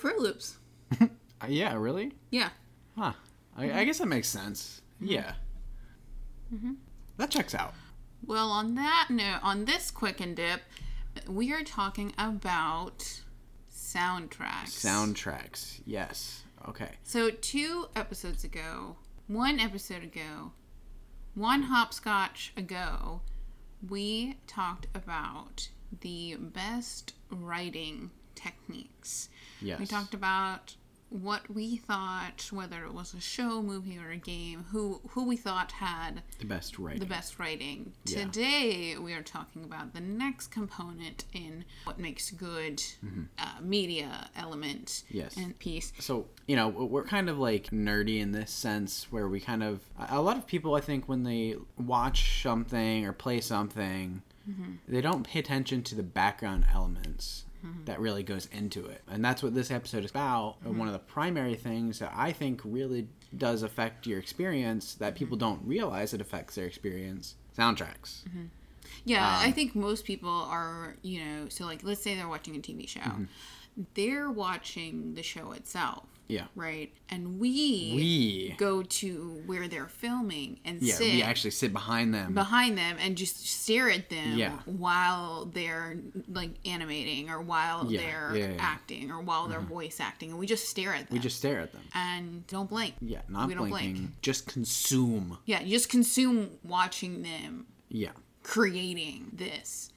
Fruit Loops. Uh, yeah, really? Yeah. Huh. I, I guess that makes sense. Yeah. That checks out. Well, on that note, on this quick and dip, we are talking about soundtracks. Soundtracks. Yes. Okay. So two episodes ago, one episode ago, one hopscotch ago, we talked about the best writing techniques. Yes. We talked about what we thought, whether it was a show, movie, or a game, who who we thought had the best writing. the best writing. Yeah. Today we are talking about the next component in what makes good uh, media element Mm-hmm. Yes. and piece. So, you know, we're kind of like nerdy in this sense where we kind of, a lot of people, I think, when they watch something or play something, they don't pay attention to the background elements that really goes into it. And that's what this episode is about. And one of the primary things that I think really does affect your experience that people don't realize it affects their experience soundtracks. Yeah, Um, I think most people are, you know, so like let's say they're watching a TV show. Mm-hmm. They're watching the show itself, Yeah. right? And we, We, go to where they're filming and yeah, sit we actually sit behind them. behind them and just stare at them Yeah. while they're like animating or while Yeah, they're yeah, acting or while they're mm-hmm. voice acting and we just stare at them. we just stare at them. and don't blink. Yeah, not we don't blinking. blink. Just consume. Yeah, just consume watching them Yeah. Creating this.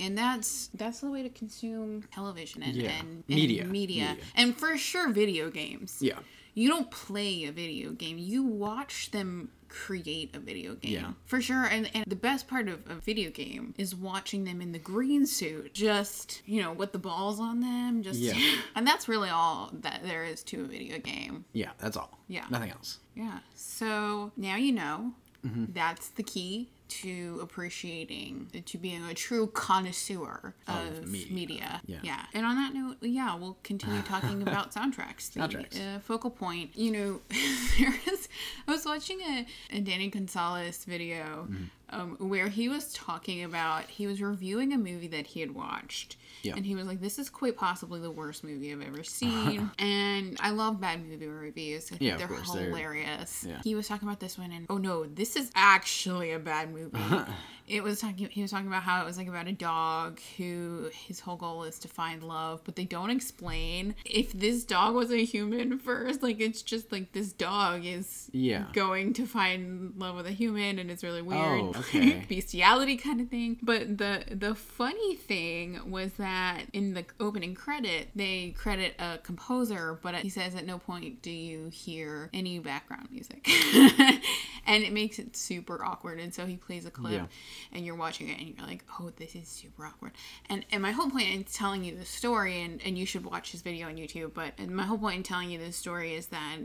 And that's that's the way to consume television and, Yeah. and, and Media. media. Media. And for sure video games. Yeah. You don't play a video game. You watch them create a video game. Yeah. For sure. And, and the best part of a video game is watching them in the green suit, just, you know, with the balls on them. Just Yeah. and that's really all that there is to a video game. Yeah, that's all. Yeah. Nothing else. Yeah. So now you know Mm-hmm. that's the key to appreciating, to being a true connoisseur of, Of media. media. Yeah. And on that note, yeah, we'll continue talking about soundtracks. The Soundtracks. Uh, focal point. You know, there is, I was watching a, a Danny Gonzalez video Mm-hmm. Um, where he was talking about, he was reviewing a movie that he had watched. Yeah. And he was like, this is quite possibly the worst movie I've ever seen. and I love bad movie reviews. I think Yeah, they're course, they're- hilarious. yeah. He was talking about this one and oh no, this is actually a bad movie. it was talking he was talking about how it was like about a dog who his whole goal is to find love, but they don't explain if this dog was a human first. Like it's just like this dog is Yeah. going to find love with a human and it's really weird. Oh, okay. Bestiality kind of thing. But the the funny thing was that in the opening credit they credit a composer, but he says at no point do you hear any background music. and it makes it super awkward. And so he plays a clip Yeah. And you're watching it and you're like, oh, this is super awkward. And and my whole point in telling you the story, and, and you should watch his video on YouTube, but and my whole point in telling you this story is that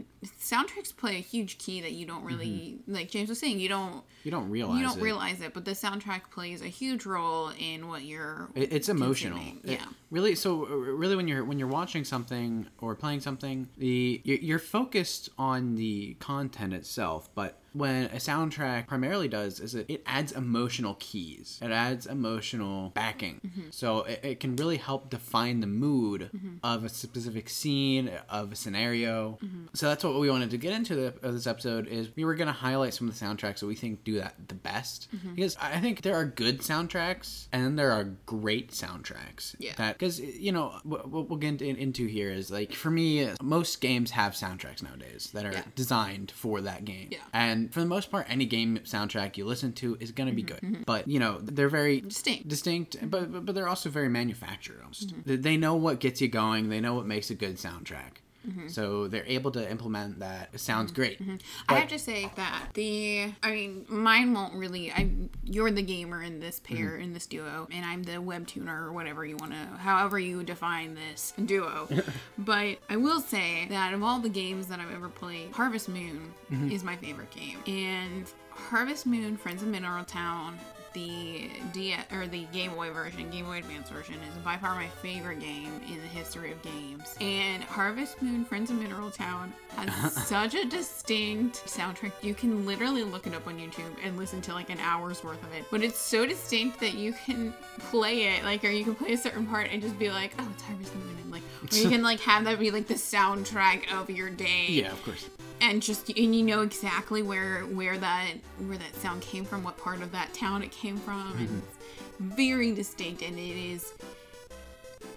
soundtracks play a huge key that you don't really, like James was saying, you don't You don't realize you don't it. realize it, but the soundtrack plays a huge role in what you're. It- it's emotional. consuming. It- yeah. really. So uh, really, when you're when you're watching something or playing something, the you're focused on the content itself, but when a soundtrack primarily does is it, it adds emotional keys. It adds emotional backing. Mm-hmm. So it, it can really help define the mood of a specific scene, of a scenario. Mm-hmm. So that's what we wanted to get into the, of this episode is we were going to highlight some of the soundtracks that we think do that the best. Mm-hmm. Because I think there are good soundtracks and then there are great soundtracks. Yeah. That because you know what what we'll get into here is like for me most games have soundtracks nowadays that are Yeah. designed for that game. Yeah. And for the most part, any game soundtrack you listen to is going to be good. But you know they're very Mm-hmm, Distinct. distinct, but but, but they're also very manufactured. Almost. Mm-hmm. They know what gets you going. They know what makes a good soundtrack. Mm-hmm. So they're able to implement that. It sounds great. I But- have to say that the I mean mine won't really I you're the gamer in this Mm-hmm. pair in this duo and I'm the web tuner or whatever you want to however you define this duo. but I will say that of all the games that I've ever played, Harvest Moon Mm-hmm. is my favorite game. And Harvest Moon, Friends of Mineral Town, the D or the Game Boy version, Game Boy Advance version, is by far my favorite game in the history of games. And Harvest Moon Friends of Mineral Town has such a distinct soundtrack. You can literally look it up on YouTube and listen to like an hour's worth of it. But it's so distinct that you can play it, like, or you can play a certain part and just be like, oh, it's Harvest Moon. And like, or you can like have that be like the soundtrack of your day Yeah, of course. And just and you know exactly where where that where that sound came from what part of that town it came from. And it's very distinct and it is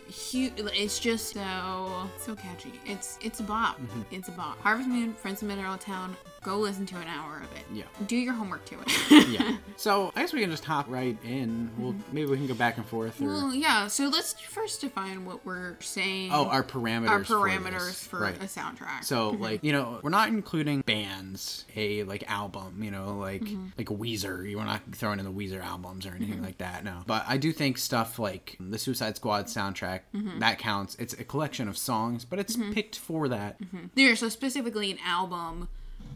huge it's just so so catchy. It's it's a bop. Mm-hmm. It's a bop. Harvest moon friends of mineral town go listen to an hour of it Yeah. do your homework to it Yeah. so I guess we can just hop right in. We'll mm-hmm. maybe we can go back and forth. Or, well yeah so let's first define what we're saying oh, our parameters. our for parameters this. for, right. a soundtrack So mm-hmm. like you know we're not including bands, a like album, you know like mm-hmm. like Weezer. You're not throwing in the Weezer albums or anything like that. No, but I do think stuff like the Suicide Squad soundtrack that counts. It's a collection of songs, but it's picked for that. There's so specifically an album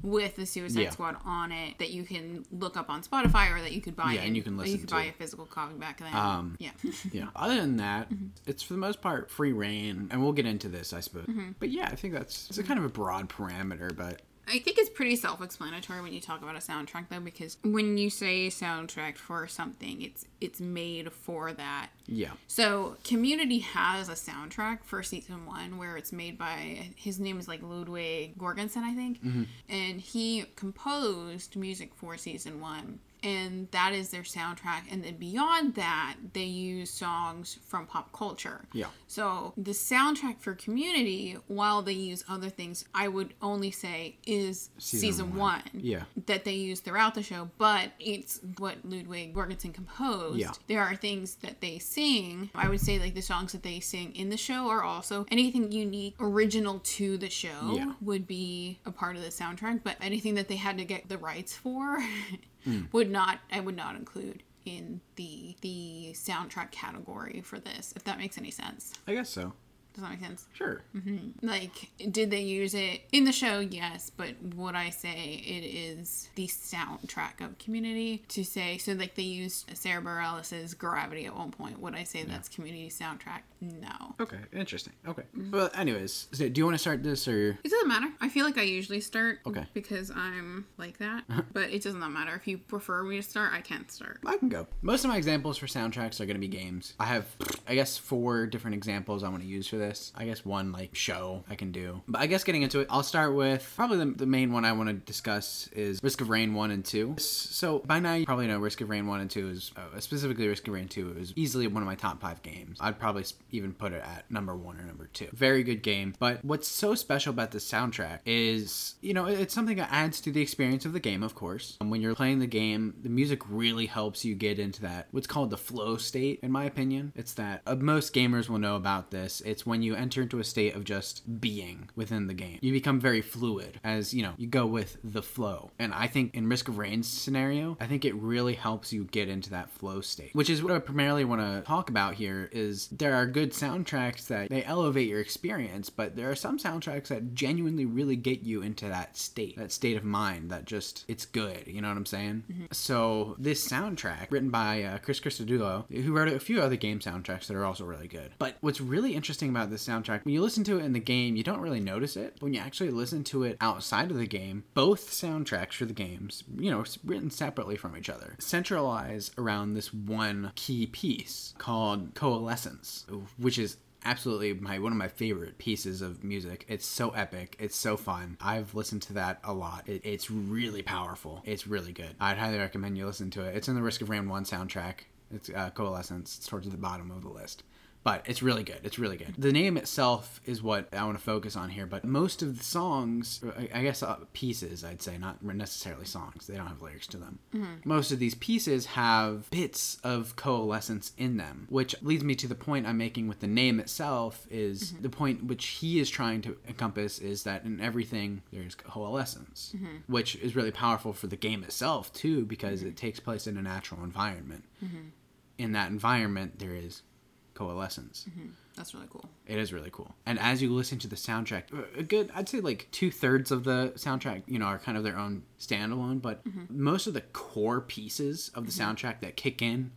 with the Suicide Yeah. Squad on it that you can look up on Spotify or that you could buy. Yeah, and you can listen You could buy it. a physical copy back then. Um, yeah. Yeah. Other than that, it's for the most part free reign, and we'll get into this, I suppose. Mm-hmm. But yeah, I think that's it's a kind of a broad parameter, but I think it's pretty self-explanatory when you talk about a soundtrack, though, because when you say soundtrack for something, it's it's made for that. yeah. So, Community has a soundtrack for season one where it's made by his name is like Ludwig Göransson, I think, mm-hmm. and he composed music for season one. And that is their soundtrack. And then beyond that, they use songs from pop culture. Yeah. So the soundtrack for Community, while they use other things, I would only say is Season season, one. one. Yeah. That they use throughout the show, but it's what Ludwig Göransson composed. Yeah. There are things that they sing. I would say like the songs that they sing in the show are also anything unique, original to the show Yeah. would be a part of the soundtrack. But anything that they had to get the rights for Hmm. would not. I would not include in the the soundtrack category for this. If that makes any sense. I guess so. Does that make sense? Sure. Mm-hmm. Like, did they use it in the show? Yes, but would I say it is the soundtrack of Community to say so? Like they used Sara Bareilles' Gravity at one point. Would I say that's Community soundtrack? No. Okay. Interesting. Okay. but anyways, so do you want to start this or? It doesn't matter. I feel like I usually start Okay. because I'm like that. Uh-huh. but it does not matter. If you prefer me to start, I can start. I can go. Most of my examples for soundtracks are going to be games. I have, I guess, four different examples I want to use for this. I guess one like show I can do. But I guess getting into it, I'll start with probably the, the main one I want to discuss is Risk of Rain 1 and 2. So by now you probably know Risk of Rain 1 and 2 is, uh, specifically Risk of Rain 2 is easily one of my top five games. I'd probably even put it at number one or number two. Very good game. But what's so special about the soundtrack is, you know, it's something that adds to the experience of the game, of course. And when you're playing the game, the music really helps you get into that, what's called the flow state, in my opinion. It's that uh, most gamers will know about this. It's when you enter into a state of just being within the game. You become very fluid as, you know, you go with the flow. And I think in Risk of Rain's scenario, I think it really helps you get into that flow state, which is what I primarily want to talk about here is there are good soundtracks that they elevate your experience, but there are some soundtracks that genuinely really get you into that state, that state of mind that just it's good, you know what I'm saying? So this soundtrack written by uh, Chris Christodoulou, who wrote a few other game soundtracks that are also really good. But what's really interesting about this soundtrack, when you listen to it in the game, you don't really notice it. But when you actually listen to it outside of the game, both soundtracks for the games, you know, written separately from each other, centralize around this one key piece called Coalescence, which is absolutely my one of my favorite pieces of music. It's so epic. It's so fun. I've listened to that a lot. It, it's really powerful. It's really good. I'd highly recommend you listen to it. It's in the Risk of Rain 1 soundtrack. It's uh, Coalescence. It's towards the bottom of the list. But it's really good. It's really good. The name itself is what I want to focus on here. But most of the songs, I- guess uh, pieces, I'd say, not necessarily songs. They don't have lyrics to them. Mm-hmm. Most of these pieces have bits of coalescence in them, which leads me to the point I'm making with the name itself. Is mm-hmm. the point which he is trying to encompass is that in everything there's coalescence, mm-hmm. which is really powerful for the game itself too, because it takes place in a natural environment. In that environment, there is coalescence. Mm-hmm. That's really cool. It is really cool. And as you listen to the soundtrack, a good, I'd say like two thirds of the soundtrack, you know, are kind of their own standalone, but mm-hmm. most of the core pieces of the mm-hmm. soundtrack that kick in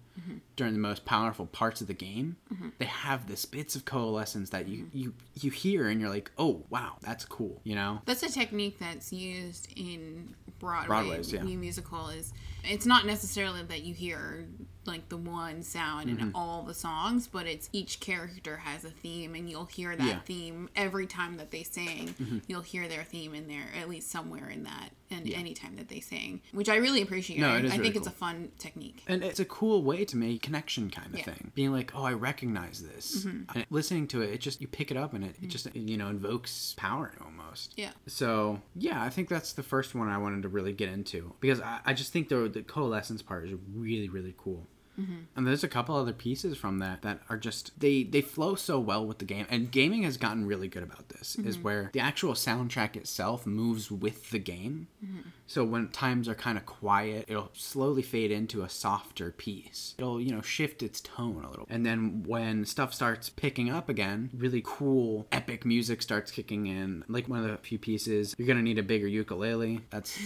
during the most powerful parts of the game, they have this bits of coalescence that you, you, you hear and you're like, oh, wow, that's cool, you know? That's a technique that's used in Broadway Broadway's, yeah. new musical is it's not necessarily that you hear like the one sound Mm-hmm. in all the songs, but it's each character has a theme and you'll hear that Yeah. Mm-hmm. theme every time that they sing. You'll hear their theme in there, at least somewhere in that and any time that they sing. Which I really appreciate. No, I, it is I really think it's a fun technique. And it's a cool way to make connection kind of Yeah. thing. Being like, oh, I recognize this. Mm-hmm. And listening to it, it just, you pick it up and it, it mm-hmm. just, you know, invokes power almost. Yeah. So yeah, I think that's the first one I wanted to really get into because I, I just think the the coalescence part is really really cool. Mm-hmm. And there's a couple other pieces from that that are just they they flow so well with the game. And gaming has gotten really good about this. Is mm-hmm. where the actual soundtrack itself moves with the game. Mm-hmm. So when times are kind of quiet, it'll slowly fade into a softer piece. It'll, you know, shift its tone a little. And then when stuff starts picking up again, really cool epic music starts kicking in. Like one of the few pieces, you're going to need a bigger ukulele. That's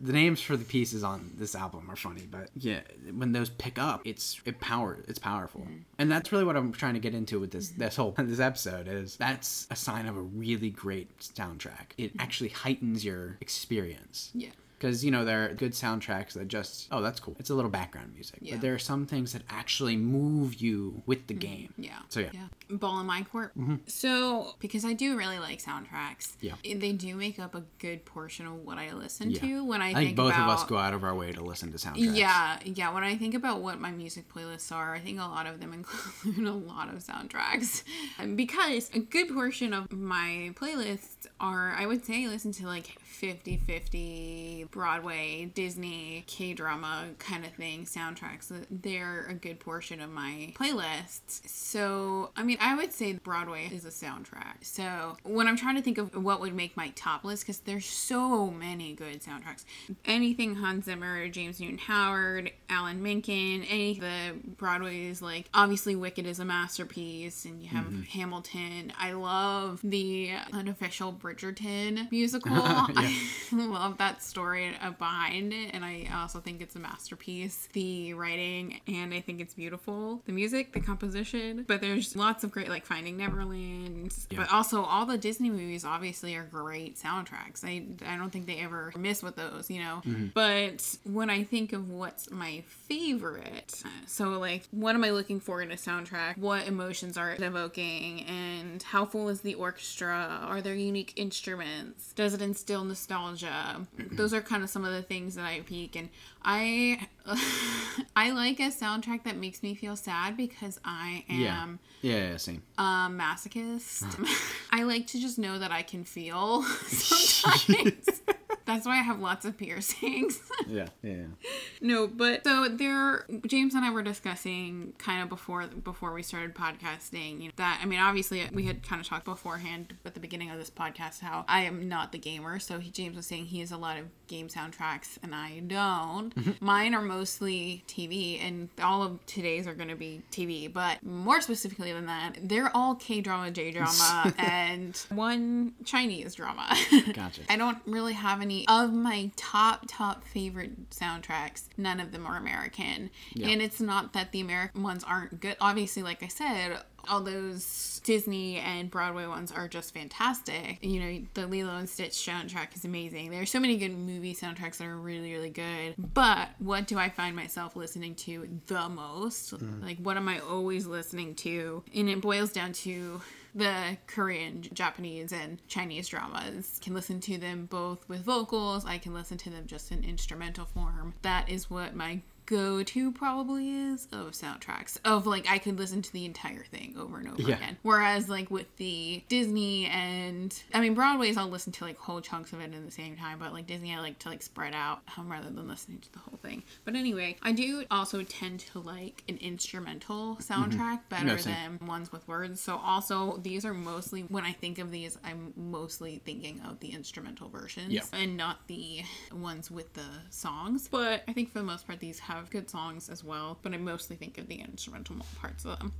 the names for the pieces on this album are funny, but yeah, when those pick up, it's it power it's powerful. Mm-hmm. And that's really what I'm trying to get into with this mm-hmm. this whole this episode is that's a sign of a really great soundtrack. It mm-hmm. actually heightens your experience. Yeah. Because, you know, there are good soundtracks that just, oh, that's cool. It's a little background music. Yeah. But there are some things that actually move you with the game. Yeah. So, yeah. Yeah. Ball in my court. So, because I do really like soundtracks, Yeah. eh, they do make up a good portion of what I listen Yeah. to when I, I think, both about, of us go out of our way to listen to soundtracks. Yeah, yeah. When I think about what my music playlists are, I think a lot of them include a lot of soundtracks. Because a good portion of my playlists are, I would say, I listen to like 50 50 Broadway, Disney, K drama kind of thing soundtracks. They're a good portion of my playlists. So, I mean, I would say Broadway is a soundtrack. So, when I'm trying to think of what would make my top list, because there's so many good soundtracks, anything Hans Zimmer, James Newton Howard, Alan Menken, any of the Broadways, like obviously Wicked is a masterpiece, and you have mm-hmm. Hamilton. I love the unofficial Bridgerton musical. I love that story behind it, and I also think it's a masterpiece. The writing, and I think it's beautiful. The music, the composition, but there's lots of great, like Finding Neverland, but also all the Disney movies obviously are great soundtracks. I, I don't think they ever miss with those, you know. Mm-hmm. But when I think of what's my favorite, so like, what am I looking for in a soundtrack? What emotions are it evoking? And how full is the orchestra? Are there unique instruments? Does it instill nostalgia? Mm-hmm. Those are kind of some of the things that I peak. And I, I like a soundtrack that makes me feel sad because I am Yeah. Yeah, yeah, same. a masochist. I like to just know that I can feel sometimes. That's why I have lots of piercings. Yeah, yeah. no, but so there James and I were discussing kind of before before we started podcasting, you know, that I mean obviously we had kind of talked beforehand at the beginning of this podcast how I am not the gamer, so he, James was saying he has a lot of game soundtracks and I don't. Mm-hmm. Mine are mostly TV and all of today's are going to be TV, but more specifically than that, they're all K-drama, J-drama and one Chinese drama. Gotcha. I don't really have any of my top top favorite soundtracks. None of them are American, and it's not that the American ones aren't good. Obviously, like I said, all those Disney and Broadway ones are just fantastic. You know, the Lilo and Stitch soundtrack is amazing. There are so many good movie soundtracks that are really really good. But what do I find myself listening to the most? Mm. Like, what am I always listening to? And it boils down to the Korean, Japanese, and Chinese dramas. Can listen to them both with vocals. I can listen to them just in instrumental form. That is what my go-to probably is of soundtracks of like I could listen to the entire thing over and over Yeah. again. Whereas like with the Disney and I mean Broadway's I'll listen to like whole chunks of it at the same time, but like Disney I like to like spread out um, rather than listening to the whole thing. But anyway, I do also tend to like an instrumental soundtrack better No, than ones with words. So also these are mostly when I think of these, I'm mostly thinking of the instrumental versions Yeah. and not the ones with the songs. But I think for the most part these have good songs as well. But I mostly think of the instrumental parts of them.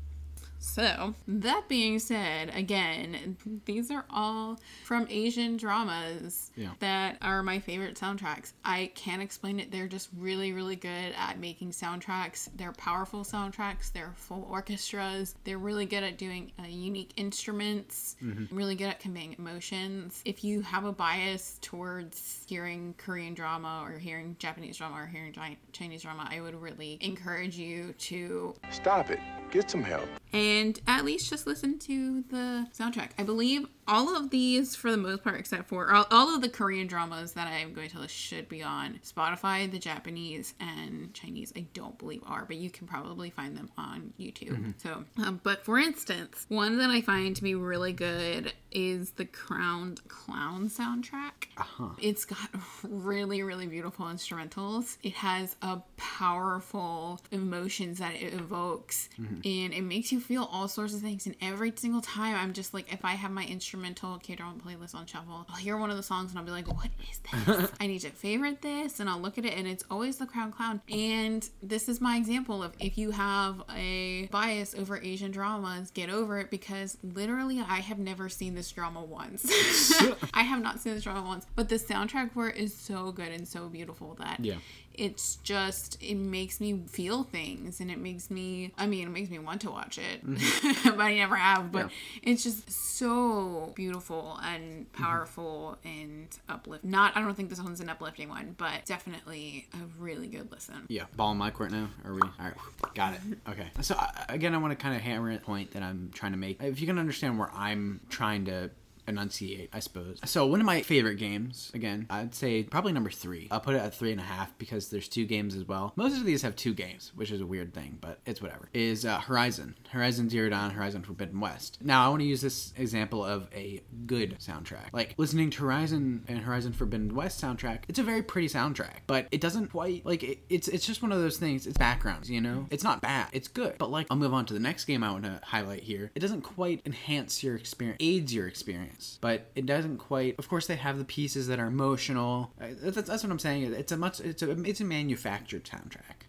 So, that being said, again, these are all from Asian dramas Yeah. that are my favorite soundtracks. I can't explain it. They're just really, really good at making soundtracks. They're powerful soundtracks, they're full orchestras. They're really good at doing uh, unique instruments, really good at conveying emotions. If you have a bias towards hearing Korean drama or hearing Japanese drama or hearing Chinese drama, I would really encourage you to Stop it. Get some help. and at least just listen to the soundtrack. I believe all of these, for the most part, except for all, all of the Korean dramas that I am going to list, should be on Spotify. The Japanese and Chinese, I don't believe are, but you can probably find them on YouTube. Mm-hmm. So, um, but for instance, one that I find to be really good is the Crowned Clown soundtrack. Uh-huh. It's got really, really beautiful instrumentals. It has a powerful emotions that it evokes, mm-hmm. and it makes you feel all sorts of things. And every single time, I'm just like, if I have my instrumental K drama playlist on shuffle, I'll hear one of the songs and I'll be like, what is this? I need to favorite this, and I'll look at it, and it's always the Crown Clown. And this is my example of if you have a bias over Asian dramas, get over it because literally I have never seen this drama once. I have not seen this drama once, but the soundtrack for it is so good and so beautiful that Yeah. It's just it makes me feel things and it makes me I mean it makes me want to watch it mm-hmm. but I never have but it's just so beautiful and mm-hmm. powerful and uplift not I don't think this one's an uplifting one but definitely a really good listen Yeah, ball in my court now. Are we? All right, got it. Mm-hmm. Okay. So again, I want to kind of hammer a point that I'm trying to make. If you can understand where I'm trying to enunciate, I suppose. So one of my favorite games, again, I'd say probably number three. I'll put it at three and a half because there's two games as well. Most of these have two games, which is a weird thing, but it's whatever. Is uh, Horizon, Horizon Zero Dawn, Horizon Forbidden West. Now I want to use this example of a good soundtrack. Like listening to Horizon and Horizon Forbidden West soundtrack, it's a very pretty soundtrack, but it doesn't quite like it, it's it's just one of those things. It's backgrounds, you know. It's not bad. It's good, but like I'll move on to the next game I want to highlight here. It doesn't quite enhance your experience, aids your experience, but it doesn't quite. Of course, they have the pieces that are emotional. Uh, That's, that's what I'm saying. It's a much it's a it's a manufactured soundtrack,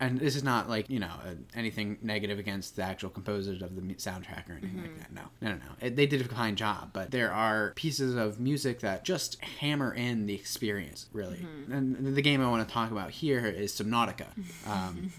and this is not like you know uh, anything negative against the actual composers of the soundtrack or anything like that. No, no, no, no. It, they did a fine job, but there are pieces of music that just hammer in the experience really. And the game I want to talk about here is Subnautica. Um,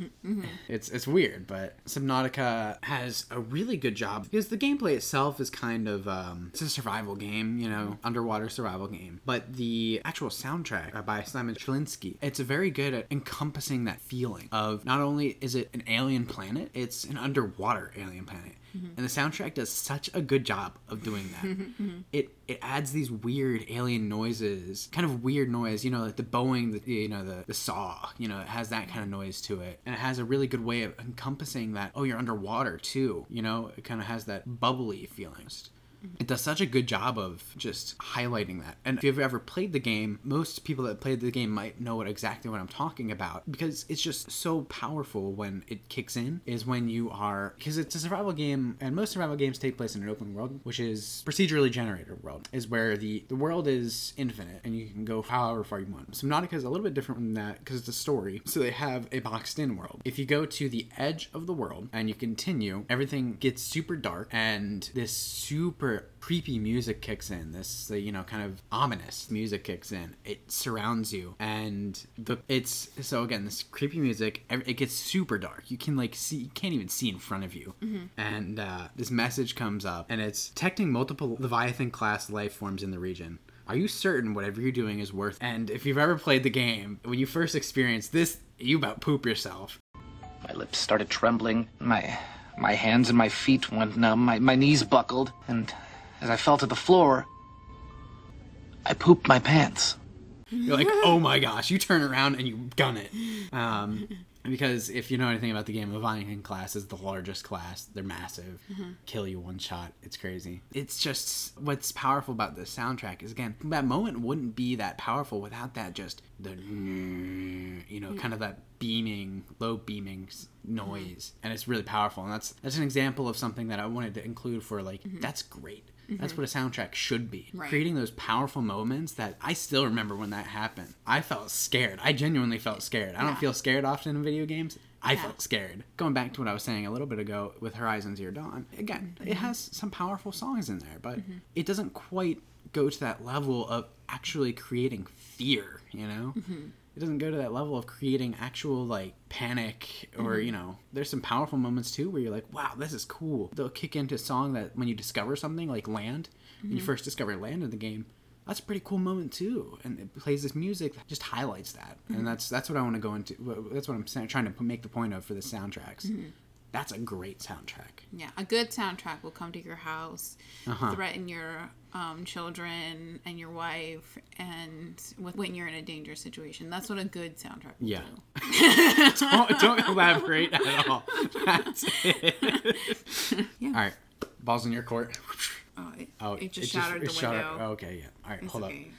it's it's weird, but Subnautica has a really good job because the gameplay itself is kind of um, it's a survival game, you know, underwater survival game. But the actual soundtrack by Simon Chylinski, it's very good at encompassing that feeling of not only is it an alien planet, it's an underwater alien planet. Mm-hmm. And the soundtrack does such a good job of doing that. Mm-hmm. it it adds these weird alien noises, kind of weird noise, you know, like the bowing, the you know, the, the saw, you know, it has that kind of noise to it. And it has a really good way of encompassing that, oh, you're underwater too, you know, it kind of has that bubbly feelings. It does such a good job of just highlighting that. And if you've ever played the game, most people that played the game might know what exactly what I'm talking about because it's just so powerful when it kicks in. Is when you are because it's a survival game, and most survival games take place in an open world, which is procedurally generated world, is where the the world is infinite and you can go however far you want. Subnautica is a little bit different from that because it's a story. So they have a boxed in world. If you go to the edge of the world and you continue, everything gets super dark and this super creepy music kicks in. This uh, you know kind of ominous music kicks in. It surrounds you and the it's so again this creepy music. It gets super dark. You can like see you can't even see in front of you. And uh, this message comes up and it's detecting multiple Leviathan class life forms in the region. Are you certain whatever you're doing is worth? And if you've ever played the game, when you first experience this, you about poop yourself. My lips started trembling. My my hands and my feet went numb. My, my knees buckled. And as I fell to the floor, I pooped my pants. You're like, oh my gosh! You turn around and you gun it. Um, because if you know anything about the game, Leviathan class is the largest class. They're massive, kill you one shot. It's crazy. It's just what's powerful about this soundtrack is again that moment wouldn't be that powerful without that just the you know kind of that beaming, low beaming noise, mm-hmm. and it's really powerful. And that's that's an example of something that I wanted to include for like mm-hmm. that's great. Mm-hmm. That's what a soundtrack should be. Right. Creating those powerful moments that I still remember when that happened. I felt scared. I genuinely felt scared. I don't feel scared often in video games. I Yeah. felt scared. Going back to what I was saying a little bit ago with Horizon Zero Dawn, again, Mm-hmm. it has some powerful songs in there, but it doesn't quite go to that level of actually creating fear, you know? Mm-hmm. It doesn't go to that level of creating actual like panic or Mm-hmm. you know there's some powerful moments too where you're like wow this is cool they'll kick into a song that when you discover something like land when Mm-hmm. you first discover land in the game that's a pretty cool moment too and it plays this music that just highlights that Mm-hmm. and that's that's what i want to go into that's what i'm trying to make the point of for the soundtracks Mm-hmm. that's a great soundtrack Yeah, a good soundtrack will come to your house, Uh-huh. threaten your um, children and your wife, and with, when you're in a dangerous situation. That's what a good soundtrack will Yeah. do. don't, don't elaborate at all that's it Yeah. all right balls in your court Oh, it, oh it just shattered it the shattered- window. okay yeah all right It's hold okay. up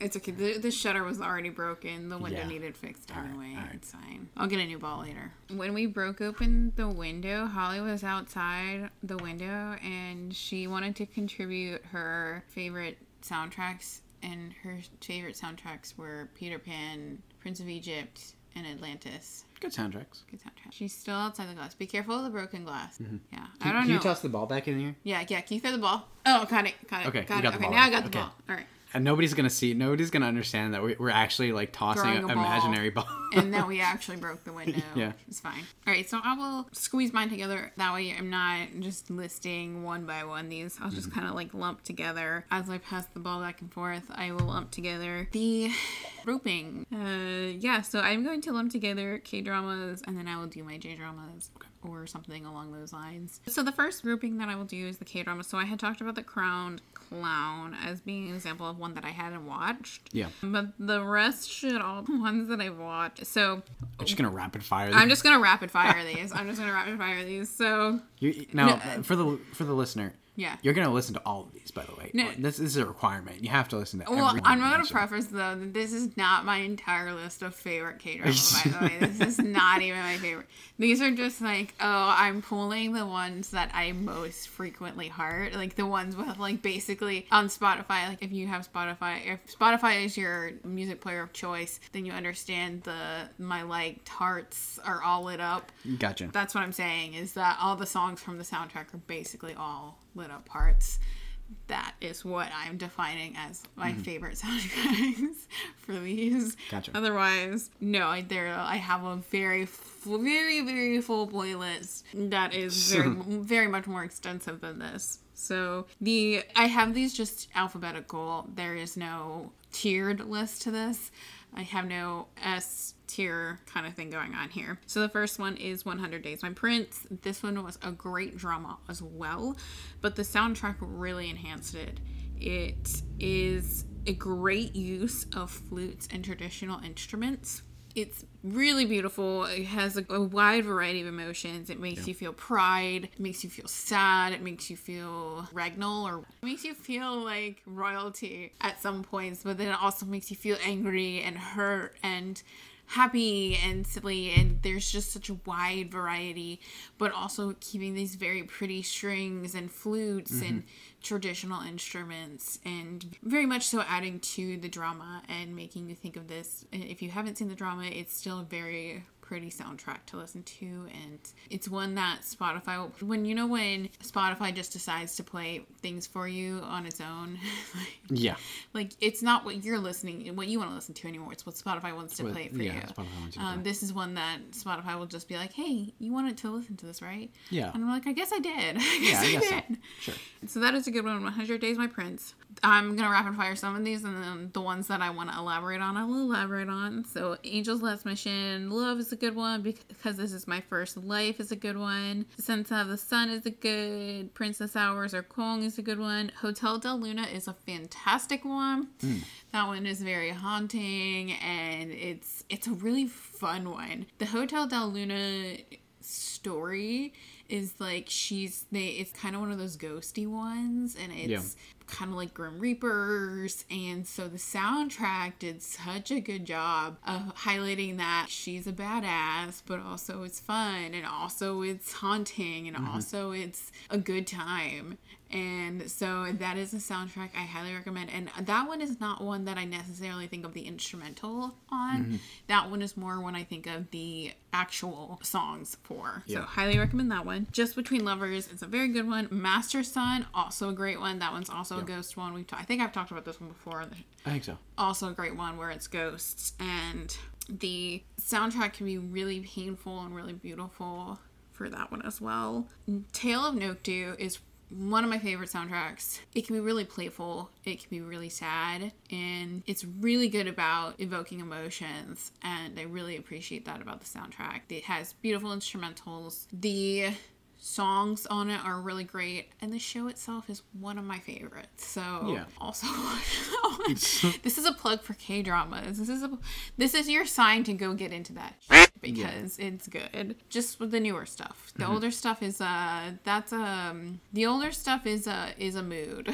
It's okay. The, the shutter was already broken. The window Yeah. needed fixed right, anyway. right. It's fine. I'll get a new ball later. When we broke open the window, Holly was outside the window and she wanted to contribute her favorite soundtracks. And her favorite soundtracks were Peter Pan, Prince of Egypt, and Atlantis. good soundtracks Good soundtrack. She's still outside the glass. Be careful of the broken glass. Yeah. I Mm-hmm. Can, don't can know. Can you toss the ball back in here? yeah, yeah. Can you throw the ball? Oh, got it. Got it. Okay, Got it. okay, now I got the Okay. ball. All right. And nobody's gonna see. Nobody's gonna understand that we- we're actually like tossing an imaginary ball. and that we actually broke the window. Yeah. It's fine. All right, so I will squeeze mine together. That way I'm not just listing one by one these. I'll Mm-hmm. just kind of like lump together. As I pass the ball back and forth, I will lump together the roping. Uh, yeah, so I'm going to lump together K dramas and then I will do my J dramas. Or something along those lines. So the first grouping that I will do is the K drama. So I had talked about the Crowned Clown as being an example of one that I hadn't watched. yeah, But the rest should all be ones that I've watched. So I'm just gonna rapid fire. I'm just gonna rapid fire these. I'm just gonna rapid fire these. So You, now, No, for the for the listener, yeah. you're gonna listen to all of these. By the way, No. this, this is a requirement. You have to listen to. Well, I'm one gonna preface though that this is not my entire list of favorite K dramas. by the way, this is not even my favorite. These are just like, oh, I'm pulling the ones that I most frequently heart, like the ones with like basically on Spotify. Like if you have Spotify, if Spotify is your music player of choice, then you understand the my liked hearts are all lit up. Gotcha. That's what I'm saying is that all the songs from the soundtrack are basically all lit up parts. That is what I'm defining as my mm-hmm. favorite soundtracks for these. Gotcha. Otherwise, no, I there I have a very very very full playlist that is very very much more extensive than this. So the I have these just alphabetical. There is no tiered list to this. I have no S tier kind of thing going on here. So the first one is 100 Days My Prince. This one was a great drama as well, but the soundtrack really enhanced it. It is a great use of flutes and traditional instruments. It's really beautiful. It has a, a wide variety of emotions. It makes you feel pride. It makes you feel sad. It makes you feel regnal or it makes you feel like royalty at some points, but then it also makes you feel angry and hurt and happy and silly and there's just such a wide variety but also keeping these very pretty strings and flutes and mm-hmm. Traditional instruments and very much so adding to the drama and making you think of this. If you haven't seen the drama it's still very pretty soundtrack to listen to and it's one that spotify will, when you know when spotify just decides to play things for you on its own like, yeah. like it's not what you're listening what you want to listen to anymore it's what spotify wants to What- play for yeah, you Spotify wants you to um, this is one that spotify will just be like hey you wanted to listen to this right Yeah. and i'm like i guess i did i Yeah, I i, guess so. did Sure. so that is a good one 100 days my prince i'm gonna rapid fire some of these and then the ones that i want to elaborate on i will elaborate on so angel's last mission love is a good one because this is my first life is a good one. Sense of the sun is a good princess hours or kong is a good one. Hotel del luna is a fantastic one. Hmm. That one is very haunting and it's it's a really fun one. The hotel del luna story is like she's they it's kind of one of those ghosty ones and it's Yeah. Kind of like grim reapers and so the soundtrack did such a good job of highlighting that she's a badass but also it's fun and also it's haunting and mm-hmm. also it's a good time And so that is a soundtrack I highly recommend. And that one is not one that I necessarily think of the instrumental on. Mm-hmm. That one is more when I think of the actual songs for. Yeah. So highly recommend that one. Just Between Lovers, it's a very good one. Master Sun, also a great one. That one's also a ghost one. We've ta- I think I've talked about this one before. I think so. also a great one where it's ghosts and the soundtrack can be really painful and really beautiful for that one as well. Tale of Nokdu is one of my favorite soundtracks. It can be really playful, it can be really sad, and it's really good about evoking emotions. And I really appreciate that about the soundtrack. It has beautiful instrumentals. The songs on it are really great and the show itself is one of my favorites so Yeah. also this is a plug for K dramas. This is a this is your sign to go get into that because it's good. Just with the newer stuff. The older stuff is uh that's um the older stuff is uh is a mood.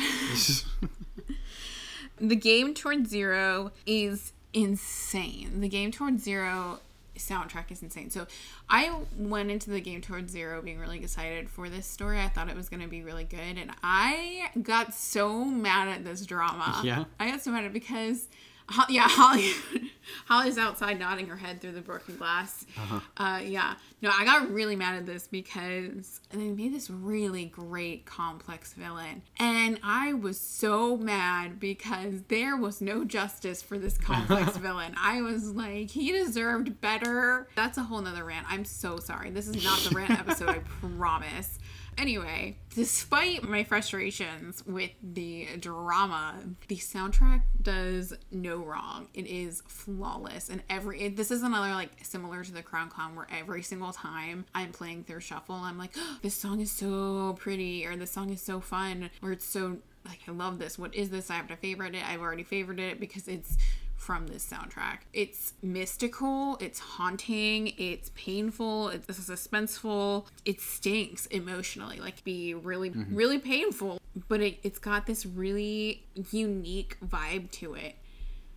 the game towards zero is insane. The game towards zero soundtrack is insane. So I went into the game towards zero being really excited for this story. I thought it was going to be really good, and I got so mad at this drama. Yeah? I got so mad at it because. Ho- Yeah, Holly. Holly's outside nodding her head through the broken glass. Uh huh. yeah. No, I got really mad at this because they made this really great complex villain. And I was so mad because there was no justice for this complex villain. I was like, he deserved better. That's a whole nother rant. I'm so sorry. This is not the rant episode, I promise. Anyway, despite my frustrations with the drama, the soundtrack does no wrong. It is flawless, and every it, this is another like similar to the Crown Clown, where every single time I'm playing through Shuffle, I'm like, this song is so pretty, or this song is so fun, or it's so like I love this. What is this? I have to favorite it. I've already favored it because it's from this soundtrack. It's mystical, it's haunting, it's painful, it's suspenseful, it stinks emotionally, like be really, mm-hmm. really painful, but it, it's got this really unique vibe to it.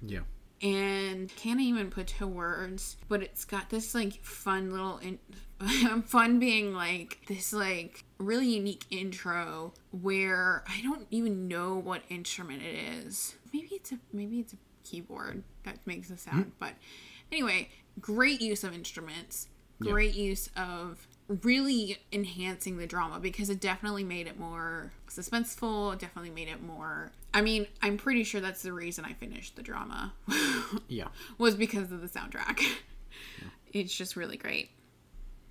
Yeah. And can't even put to words, but it's got this like fun little, in- fun being like this like really unique intro where I don't even know what instrument it is. Maybe it's a maybe it's a keyboard that makes a sound, hmm. but anyway, great use of instruments, great use of really enhancing the drama because it definitely made it more suspenseful, definitely made it more I mean, I'm pretty sure that's the reason I finished the drama. Yeah. was because of the soundtrack. It's just really great.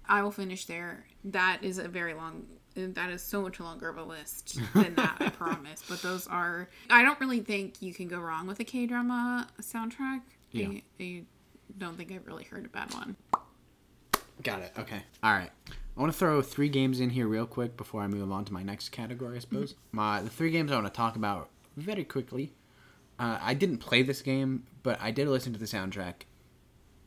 I will finish there. That is a very long. That is so much longer of a list than that, I promise. But those are. I don't really think you can go wrong with a K drama soundtrack. Yeah. I, I don't think I've really heard a bad one. Got it. Okay. All right. I want to throw three games in here real quick before I move on to my next category, I suppose. My the three games I want to talk about very quickly. Uh, I didn't play this game, but I did listen to the soundtrack,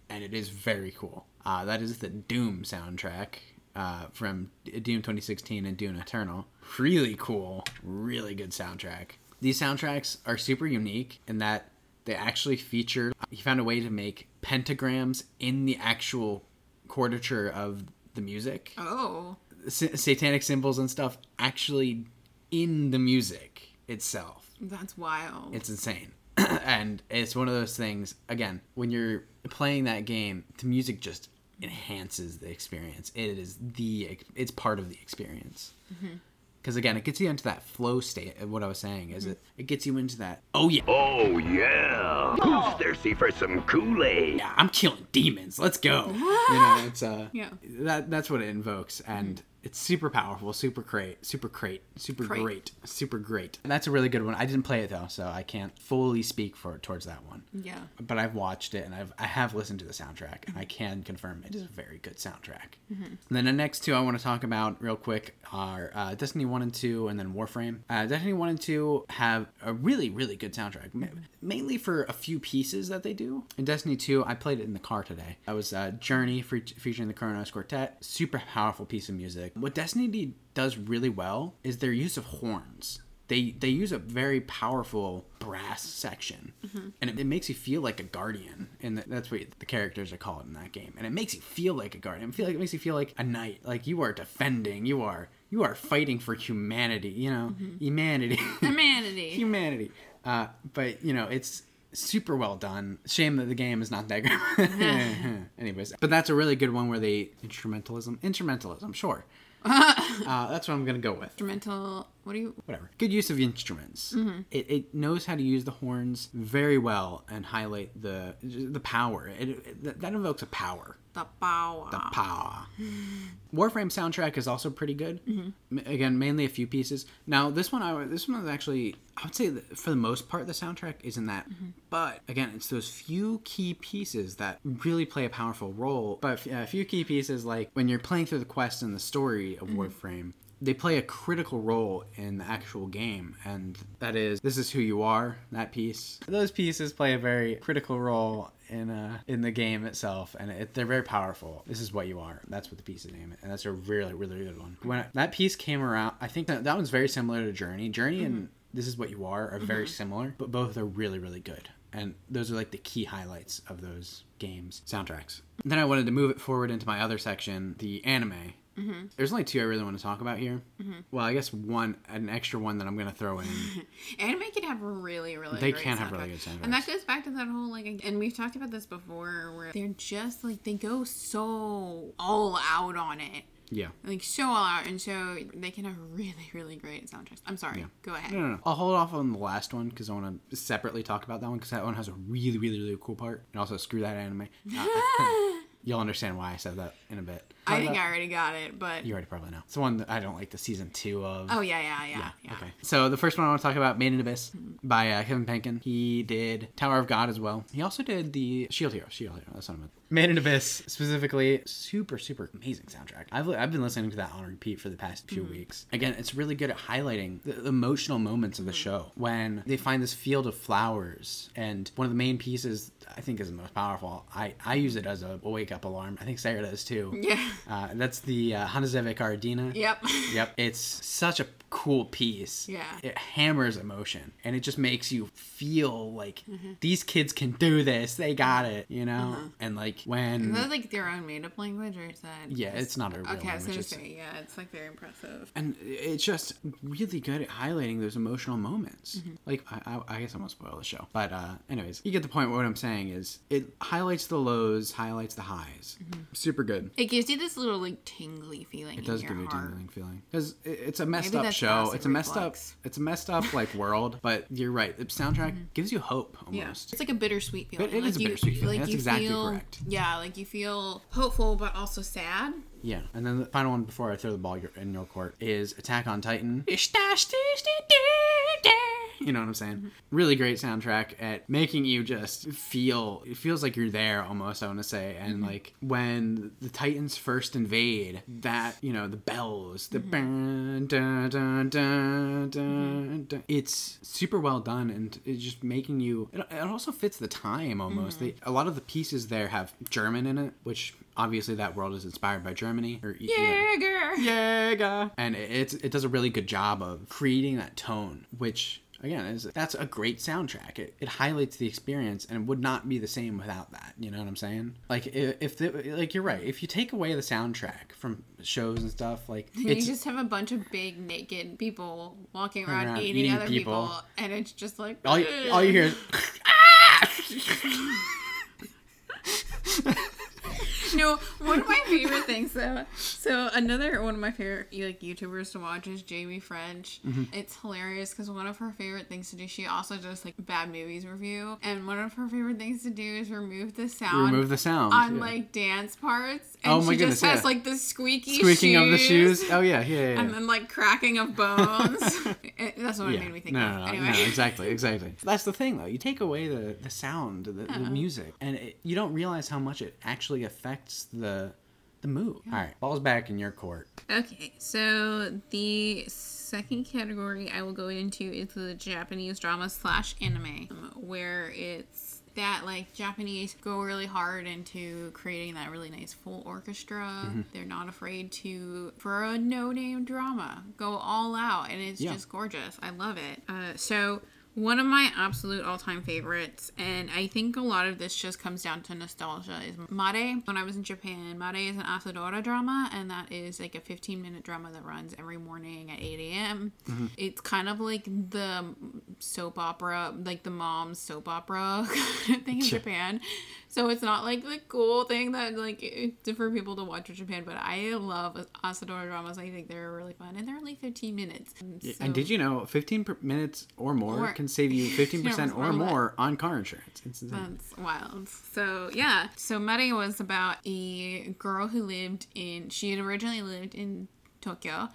and it is very cool. Uh, that is the Doom soundtrack uh, from Doom 2016 and Doom Eternal. Really cool, really good soundtrack. These soundtracks are super unique in that they actually feature. He found a way to make pentagrams in the actual quartiture of the music, Oh, sa- satanic symbols and stuff, actually in the music itself. that's wild. It's insane. and it's one of those things, again, when you're playing that game, the music just enhances the experience. It is the, it's part of the experience. Because again, it gets you into that flow state. Of what I was saying is it, it gets you into that. Oh yeah, Oh, yeah. Who's thirsty for some Kool-Aid? yeah, I'm killing demons. Let's go. you know, it's uh, Yeah. that that's what it invokes, and it's super powerful, super great, super great, super Great. great, super great. And that's a really good one. I didn't play it though, so I can't fully speak for towards that one. yeah. But I've watched it and I've I have listened to the soundtrack, and I can confirm it is a very good soundtrack. And then the next two I want to talk about real quick are uh, Destiny One and Two, and then Warframe. Uh, Destiny One and Two have a really really good soundtrack, ma- mainly for a few pieces that they do. In Destiny Two, I played it in the car today. That was uh, Journey fe- featuring the Kronos Quartet. Super powerful piece of music. What Destiny does really well is their use of horns they they use a very powerful brass section, and it, it makes you feel like a guardian, and that's what the characters are called in that game, and it makes you feel like a guardian. Feel like it makes you feel like a knight, like you are defending, you are you are fighting for humanity, you know, humanity, Humanity. humanity. Uh, but you know, it's super well done. Shame that the game is not that good. Anyways, but that's a really good one where they instrumentalism, instrumentalism, sure. uh, that's what I'm gonna go with. Instrumental. What do you? Whatever. Good use of instruments. Mm-hmm. It, it knows how to use the horns very well and highlight the the power. It, it- that- invokes a power. The power. The power. Warframe soundtrack is also pretty good. Mm-hmm. M- Again, mainly a few pieces. Now this one, I this one is actually I would say that for the most part the soundtrack isn't that. Mm-hmm. But again, it's those few key pieces that really play a powerful role. But uh, a few key pieces like when you're playing through the quest and the story of Warframe. They play a critical role in the actual game, and that is "This is who you are." That piece, those pieces play a very critical role in uh in the game itself and it, they're very powerful. This is what you are. That's what the piece is named and that's a really really good one. When that piece came around i think that, that one's very similar to journey. Journey and this is what you are are very similar but both are really really good and those are like the key highlights of those games soundtracks. Then i wanted to move it forward into my other section the anime Mm-hmm. there's only two i really want to talk about here mm-hmm. well i guess one an extra one that i'm going to throw in Anime can have really, really. They can have really good soundtracks. and that goes back to that whole like, and we've talked about this before, where they're just like they go so all out on it, yeah like so all out, and so they can have really, really great soundtracks. I'm sorry, go ahead. No, no, no. I'll hold off on the last one because I want to separately talk about that one because that one has a really, really, really cool part. And also, screw that anime. Uh, You'll understand why I said that in a bit. I think I already got it, but You already probably know. It's the one that I don't like the season two of. oh yeah, yeah, yeah, yeah. Okay. So the first one I want to talk about, Made in Abyss, by uh, Kevin Penkin. He did Tower of God as well. He also did the Shield Hero. Shield Hero. That's what I meant. Made in Abyss specifically, super super amazing soundtrack. I've I've been listening to that on repeat for the past few weeks. Again, it's really good at highlighting the, emotional moments of the show when they find this field of flowers and one of the main pieces I think is the most powerful. I I use it as a wake up alarm. I think Sarah does too. Yeah. Uh, that's the uh, Hanezeve Caradhina. Yep. Yep. It's such a cool piece. Yeah. It hammers emotion and it just makes you feel like Mm-hmm. these kids can do this. They got it, you know? Uh-huh. And like when Is that like their own made up language, or is that? Yeah, it's not a real Okay, I was language, gonna it's- say yeah, it's like very impressive. and it's just really good at highlighting those emotional moments. Mm-hmm. Like I, I, I guess I won't spoil the show, but uh, anyways, you get the point. What I'm saying is, it highlights the lows, highlights the highs. Mm-hmm. Super good. It gives you this little like tingly feeling. It does give you a tingling feeling because it's a messed Maybe up show. It's a messed up. It's a messed up like world. But you're right. The soundtrack gives you hope almost. Mm-hmm. Yeah, it's like a bittersweet feeling. But it is a you- bittersweet feeling. That's exactly correct. Yeah, like you feel hopeful but also sad. Yeah, and then the final one before I throw the ball in your court is Attack on Titan. You know what I'm saying? Mm-hmm. Really great soundtrack at making you just feel. It feels like you're there almost. I want to say, and mm-hmm. like when the Titans first invade, that you know the bells, the mm-hmm. dun, dun, dun, dun, dun, it's super well done, and it's just making you. It, it also fits the time almost. They, a lot of the pieces there have German in it, which obviously that world is inspired by Germany. Or you know. Jäger. And it- it's it does a really good job of creating that tone, which again is that's a great soundtrack. It, it highlights the experience and it would not be the same without that. You know what I'm saying? Like if, if the, like you're right. If you take away the soundtrack from shows and stuff, like You just have a bunch of big naked people walking around, Around eating, eating other people. people. and it's just like all you, all you hear is no, one of my favorite things though. So another one of my favorite like YouTubers to watch is Jamie French. Mm-hmm. It's hilarious because one of her favorite things to do, she also does like bad movies review, and one of her favorite things to do is remove the sound. remove the sound on yeah. like dance parts, and Oh my she goodness, just has yeah. like the squeaky squeaking of the shoes, shoes. Oh yeah, yeah, yeah. and then like cracking of bones. It- That's what it made me think no, of. no, no, anyway, no, exactly, exactly. That's the thing, though. You take away the the sound, the, the music, and it, you don't realize how much it actually affects the the mood. All right, ball's back in your court. Okay, so the second category I will go into is the Japanese drama slash anime, where it's that. Like Japanese go really hard into creating that really nice full orchestra. They're not afraid to for a no name drama go all out, and it's Yeah. just gorgeous. I love it. Uh, so. One of my absolute all-time favorites, and I think a lot of this just comes down to nostalgia, is Mare. When I was in Japan, Mare is an Asadora drama, and that is like a 15-minute drama that runs every morning at 8 a.m. Mm-hmm. It's kind of like the soap opera, like the mom's soap opera kind of thing in Japan. So it's not like the cool thing that like for people to watch in Japan, but I love Asadora dramas. I think they're really fun, and they're only 15 minutes. So- And did you know 15 per- minutes or more Or- can save you 15% or or more on car insurance? It's insane. That's wild. So yeah. So Mare was about a girl who lived in. She had originally lived in Tokyo.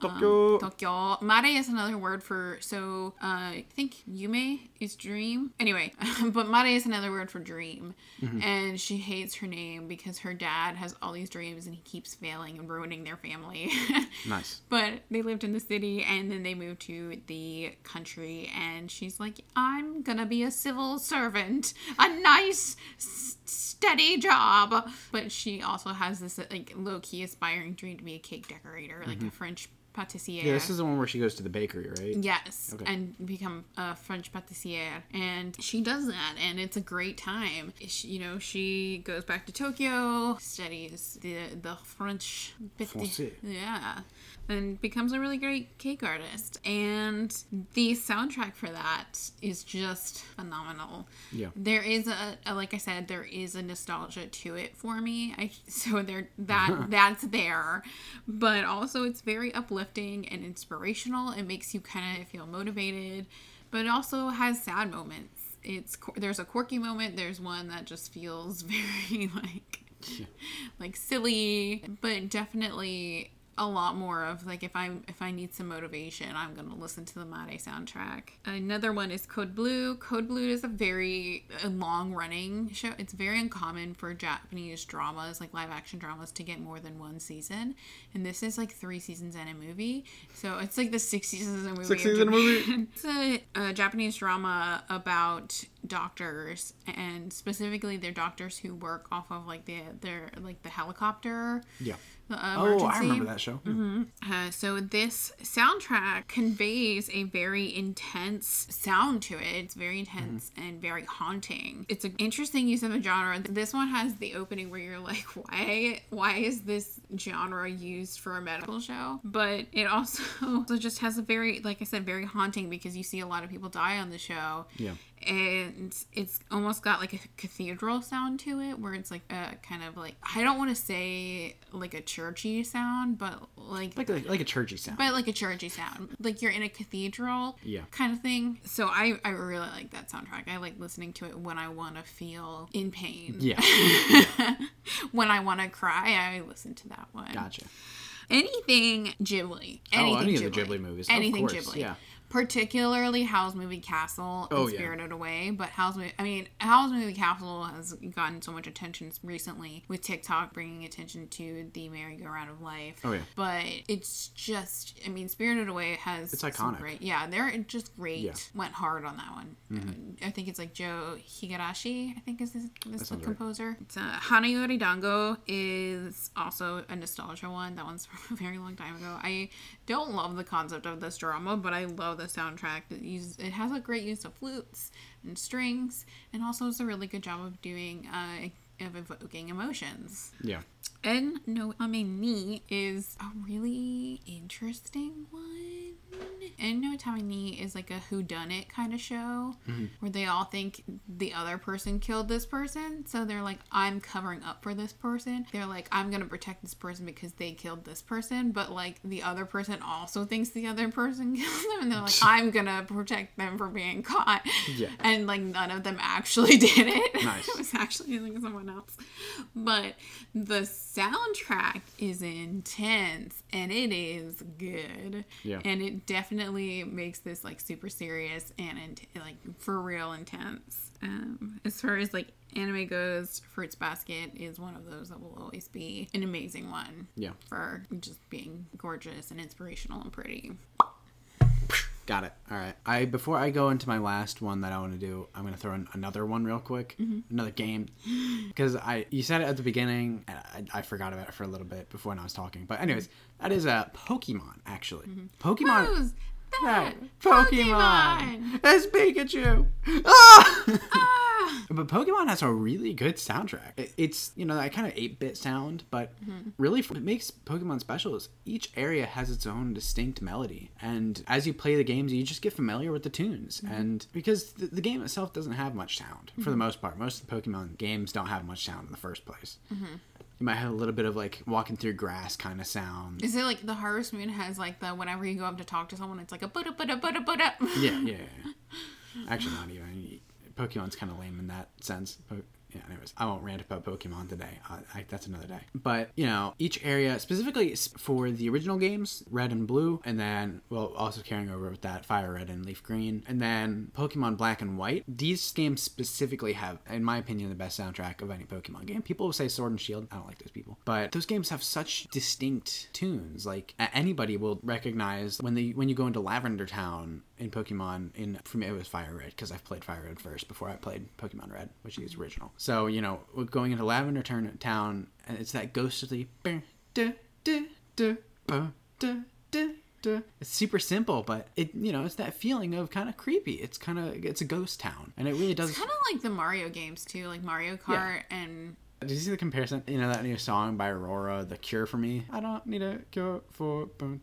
Tokyo. Um, Tokyo. Mare is another word for so. Uh, I think yume is dream. Anyway, but Mare is another word for dream, and she hates her name because her dad has all these dreams and he keeps failing and ruining their family. Nice. But they lived in the city and then they moved to the country. And she's like, I'm gonna be a civil servant, a nice, s- steady job. But she also has this like low key aspiring dream to be a cake decorator, like a French pâtissier. Yeah, this is the one where she goes to the bakery, right? Yes, Okay. and become a French pâtissier, and she does that, and it's a great time. She, you know, she goes back to Tokyo, studies the the French, yeah, and becomes a really great cake artist. And the soundtrack for that is just phenomenal. Yeah. There is a, a like I said, there is a nostalgia to it for me. I so there that that's there, but also it's very uplifting and inspirational. It makes you kind of feel motivated, but it also has sad moments. It's there's a quirky moment. There's one that just feels very like like silly, but definitely a lot more of like if I'm if I need some motivation, I'm gonna listen to the Mare soundtrack. Another one is Code Blue. Code Blue is a very long running show. It's very uncommon for Japanese dramas, like live action dramas, to get more than one season. And this is like three seasons and a movie. So it's like the six seasons of a movie. Six season movie? It's a, a Japanese drama about doctors and specifically they're doctors who work off of like the their like the helicopter Yeah. The uh, Oh. I remember that show. Uh, so this soundtrack conveys a very intense sound to it. It's very intense and very haunting. It's an interesting use of a genre. This one has the opening where you're like, why? Why is this genre used for a medical show? But it also, also just has a very, like I said, very haunting because you see a lot of people die on the show Yeah. And it's almost got like a cathedral sound to it where it's like a kind of like i don't want to say like a churchy sound but like Like a, like a churchy sound. but like a churchy sound like you're in a cathedral Yeah. kind of thing so i i really like that soundtrack i like listening to it when i want to feel in pain yeah. when i want to cry i listen to that one Gotcha. anything ghibli anything Oh, any of the Ghibli movies. Of anything ghibli yeah. Particularly Howl's Moving Castle and Oh, yeah. Spirited Away. But Howl's Moving, I mean, Howl's Moving Castle has gotten so much attention recently with TikTok bringing attention to the merry-go-round of life. Oh, yeah. But it's just, I mean, Spirited Away has It's iconic. Great, yeah, they're just great. Yeah. Mm-hmm. Went hard on that one. I think it's like Joe Hisaishi. I think is this, this the right. composer. It's, uh, Hanayori Dango is also a nostalgia one. That one's from a very long time ago. I don't love the concept of this drama, but I love the soundtrack. It uses it has a great use of flutes and strings, and also does a really good job of doing uh, of evoking emotions. Yeah. And no Ame Ni is a really interesting one. En no Tame Ni is like a whodunit kind of show mm-hmm. where they all think the other person killed this person. So they're like, I'm covering up for this person. They're like, I'm to protect this person because they killed this person. But like the other person also thinks the other person killed them. And they're like, I'm to protect them from being caught. Yeah. And like none of them actually did it. Nice. it was actually like someone else. But the soundtrack is intense and it is good. Yeah. And it definitely makes this like super serious and int- like for real intense. Um, as far as like anime goes, Fruits Basket is one of those that will always be an amazing one Yeah. for just being gorgeous and inspirational and pretty. Got it. All right. I before I go into my last one that I want to do, I'm gonna throw in another one real quick, mm-hmm. another game, because I you said it at the beginning, and I, I forgot about it for a little bit before when I was talking. But anyways, that is a Pokemon actually. Mm-hmm. Pokemon. Who's that? Pokemon. It's Pikachu. Ah! ah! But Pokemon has a really good soundtrack. It's, you know, that kind of 8 bit sound, but mm-hmm. really what makes Pokemon special is each area has its own distinct melody. And as you play the games, you just get familiar with the tunes. Mm-hmm. And because the, the game itself doesn't have much sound for the mm-hmm. most part, most of the Pokemon games don't have much sound in the first place. You might have a little bit of like walking through grass kind of sound. Is it like the Harvest Moon has like the whenever you go up to talk to someone, it's like a buda buda buda buda. yeah, yeah, yeah. Actually, not even. Pokemon's kind of lame in that sense. Po- yeah, anyways, I won't rant about Pokemon today. I, I, that's another day. But you know, each area specifically for the original games, Red and Blue, and then well, also carrying over with that Fire Red and Leaf Green, and then Pokemon Black and White. These games specifically have, in my opinion, the best soundtrack of any Pokemon game. People will say Sword and Shield. I don't like those people, but those games have such distinct tunes. Like anybody will recognize when they when you go into Lavender Town in Pokemon. In for me, it was Fire Red because I've played Fire Red first before I played Pokemon Red, which is mm-hmm. original. So you know, going into Lavender Turn- Town, and it's that ghostly. It's super simple, but it you know it's that feeling of kind of creepy. It's kind of it's a ghost town, and it really does. Kind of like the Mario games too, like Mario Kart and Did you see the comparison? You know that new song by Aurora, "The Cure for Me." I don't need a cure for. Dun.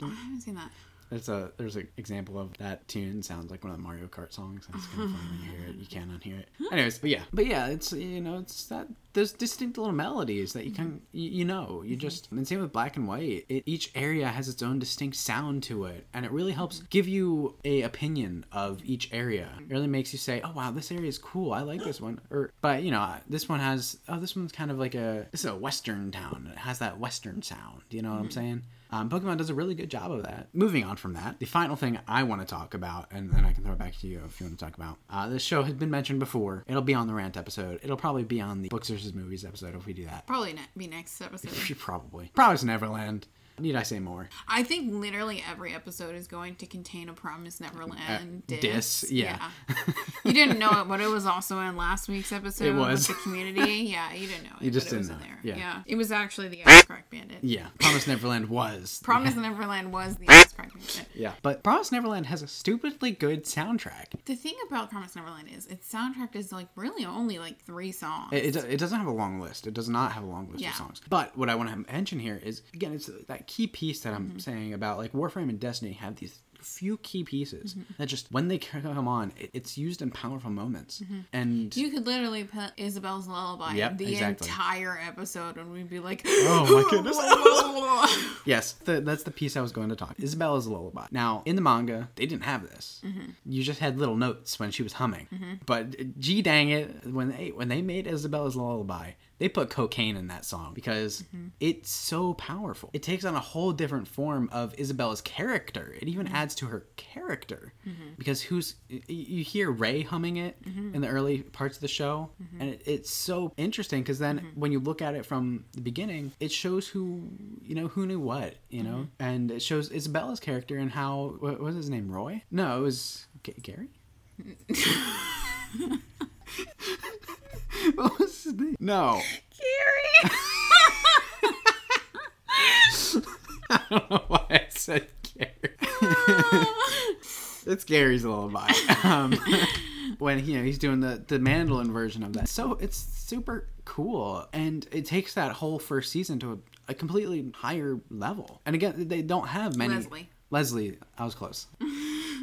I haven't seen that. There's a there's an example of that tune sounds like one of the Mario Kart songs. It's kind of funny when you hear it. You can't unhear it. Anyways, but yeah, but yeah, it's you know it's that those distinct little melodies that you mm-hmm. can you, you know you mm-hmm. just and same with black and white. It, each area has its own distinct sound to it, and it really helps give you a opinion of each area. It really makes you say, oh wow, this area is cool. I like this one. Or but you know this one has oh this one's kind of like a this is a western town. It has that western sound. You know what I'm mm-hmm. saying? Um, Pokemon does a really good job of that. Moving on from that, the final thing I want to talk about, and then I can throw it back to you if you want to talk about. Uh, this show has been mentioned before. It'll be on the rant episode. It'll probably be on the books versus movies episode if we do that. Probably ne- be next episode. Probably. Promise Neverland. Need I say more? I think literally every episode is going to contain a Promise Neverland Uh, diss. diss, yeah. you didn't know it, but it was also in last week's episode. It was. with the community. Yeah, you didn't know it. You just but it was didn't in know there. it, yeah. It was actually the Ice Crack Bandit. Yeah. Promise Neverland was. Promise Neverland was the Ice Crack Bandit. Yeah. But Promise Neverland has a stupidly good soundtrack. The thing about Promise Neverland is its soundtrack is like really only like three songs. It, it, it doesn't have a long list. It does not have a long list Yeah. of songs. But what I want to mention here is again, it's that key piece that I'm mm-hmm. saying about like Warframe and Destiny have these few key pieces mm-hmm. that just when they come on, it, it's used in powerful moments. Mm-hmm. And you could literally put Isabel's lullaby Yep, the exactly. entire episode, and we'd be like, oh my goodness. yes, the, that's the piece I was going to talk. Isabella's lullaby. Now in the manga, they didn't have this. You just had little notes when she was humming. But gee dang it, when they when they made Isabella's lullaby, they put cocaine in that song because mm-hmm. it's so powerful. It takes on a whole different form of Isabella's character. It even mm-hmm. adds to her character. Mm-hmm. Because who's you hear Ray humming it in the early parts of the show, and it, it's so interesting because then when you look at it from the beginning, it shows who you know who knew what you know, and it shows Isabella's character and how what was his name Roy? No, it was G- Gary. what was his name? No. Gary. I don't know why I said Gary. it's Gary's lullaby. Um, when you know he's doing the the mandolin version of that, so it's super cool, and it takes that whole first season to a, a completely higher level. And again, they don't have many. Leslie. Leslie, I was close.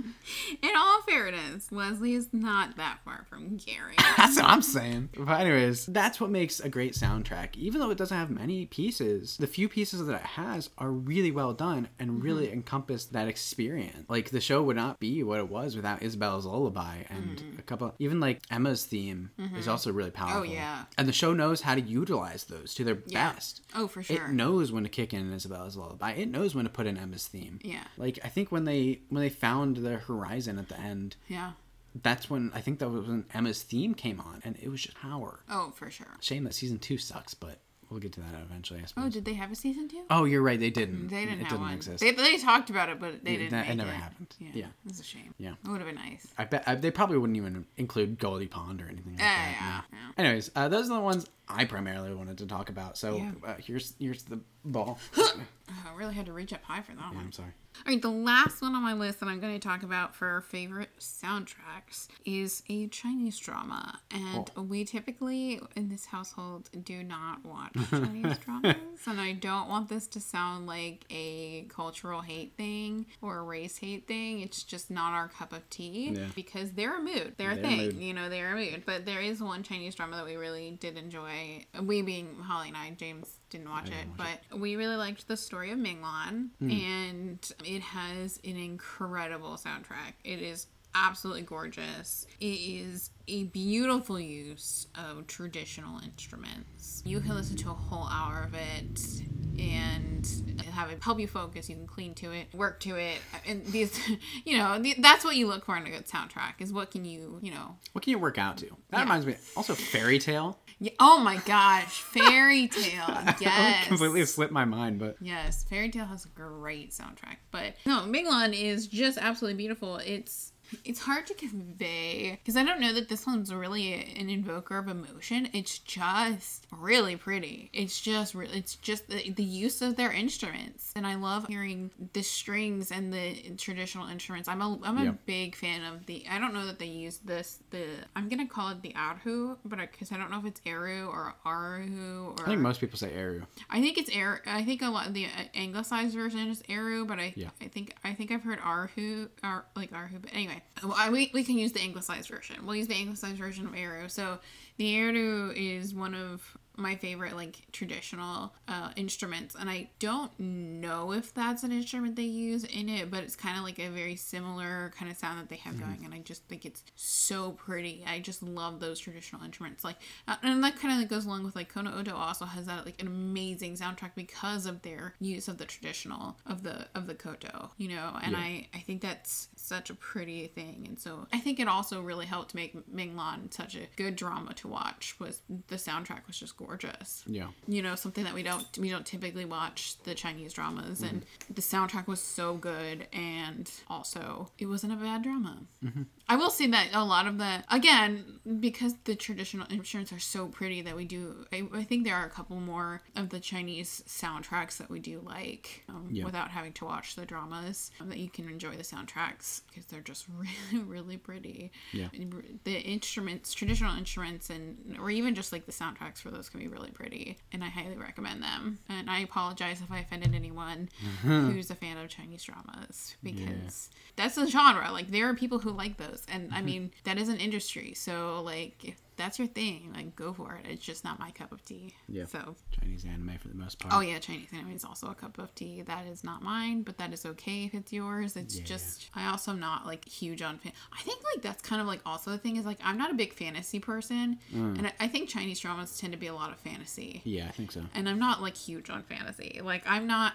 In all fairness, Leslie is not that far from Gary. That's what I'm saying. But anyways, that's what makes a great soundtrack. Even though it doesn't have many pieces, the few pieces that it has are really well done and mm-hmm. really encompass that experience. Like the show would not be what it was without Isabella's lullaby and mm-hmm. a couple even like Emma's theme is mm-hmm. also really oh, powerful. Oh yeah. And the show knows how to utilize those to their Yeah. best. Oh, for sure. It knows when to kick in Isabella's lullaby. It knows when to put in Emma's theme. Yeah. Like I think when they when they found the horizon at the end, yeah. that's when I think that was when Emma's theme came on, and it was just power. Oh, for sure. Shame that season two sucks, but we'll get to that eventually. I suppose. Oh, did they have a season two? Oh, you're right. They didn't. They didn't it have didn't one. exist. They, they talked about it, but they Yeah, didn't. that- it never it. happened. Yeah, Yeah. it's a shame. Yeah. it would have been nice. I bet I, they probably wouldn't even include Goldie Pond or anything like Yeah, that. yeah, no. yeah. Anyways, uh, those are the ones I primarily wanted to talk about. So Yeah. uh, here's here's the ball. Oh, I really had to reach up high for that one. I'm sorry. All right, the last one on my list that I'm going to talk about for our favorite soundtracks is a Chinese drama. And Oh. we typically in this household do not watch Chinese dramas. And I don't want this to sound like a cultural hate thing or a race hate thing. It's just not our cup of tea Yeah. because they're a mood. They're a They're a thing. mood. You know, they're a mood. But there is one Chinese drama that we really did enjoy. We being Holly and I, James didn't watch it, didn't watch but we really liked the story of Minglan, Hmm. and it has an incredible soundtrack. It is absolutely gorgeous. It is a beautiful use of traditional instruments. You can listen to a whole hour of it and have it help you focus. You can clean to it, work to it, and these, you know, that's what you look for in a good soundtrack. Is what can you, you know, What can you work out to? That Yeah. reminds me. Also, Fairy Tale. yeah, oh my gosh, fairy tale, yes, completely slipped my mind, but Yes, Fairy Tale has a great soundtrack, but no, Minglan is just absolutely beautiful. It's it's hard to convey because I don't know that this one's really an invoker of emotion. It's just really pretty. It's just really, it's just the, the use of their instruments, and I love hearing the strings and the traditional instruments. I'm a I'm a Yeah. big fan of the. I don't know that they use this the. I'm gonna call it the arhu, but because I, don't know if it's eru or aru or I think most people say Eru. I think it's Air. I think a lot of the uh, anglicized version is Eru, but I Yeah. I think I think I've heard Arhu or like Arhu. But anyway, I, we we can use the anglicized version. We'll use the anglicized version of Eru. So the Eru is one of my favorite like traditional uh, instruments and i don't know if that's an instrument they use in it but it's kind of like a very similar kind of sound that they have going and i just think it's so pretty. I just love those traditional instruments like uh, and that kind of like goes along with like kono oto also has that like an amazing soundtrack because of their use of the traditional of the of the koto you know and i i think that's such a pretty thing and so i think it also really helped make minglan such a good drama to watch was the soundtrack was just gorgeous Yeah. you know something that we don't we don't typically watch the chinese dramas and the soundtrack was so good and also it wasn't a bad drama i will say that a lot of the again because the traditional instruments are so pretty that we do i, I think there are a couple more of the chinese soundtracks that we do like um, Yeah. without having to watch the dramas um, that you can enjoy the soundtracks because they're just really really pretty Yeah. the instruments traditional instruments and or even just like the soundtracks for those can be really pretty and i highly recommend them. And i apologize if i offended anyone mm-hmm. who's a fan of chinese dramas because that's a genre. Like there are people who like those and i mm-hmm. mean that is an industry. So like if that's your thing like go for it it's just not my cup of tea Yeah. so Chinese anime for the most part. Oh yeah, Chinese anime is also a cup of tea. That is not mine, but that is okay if it's yours. It's just I also am not like huge on fan. I think like that's kind of like also the thing is like I'm not a big fantasy person, and I, I think Chinese dramas tend to be a lot of fantasy. Yeah, I think so. And I'm not like huge on fantasy. Like I'm not.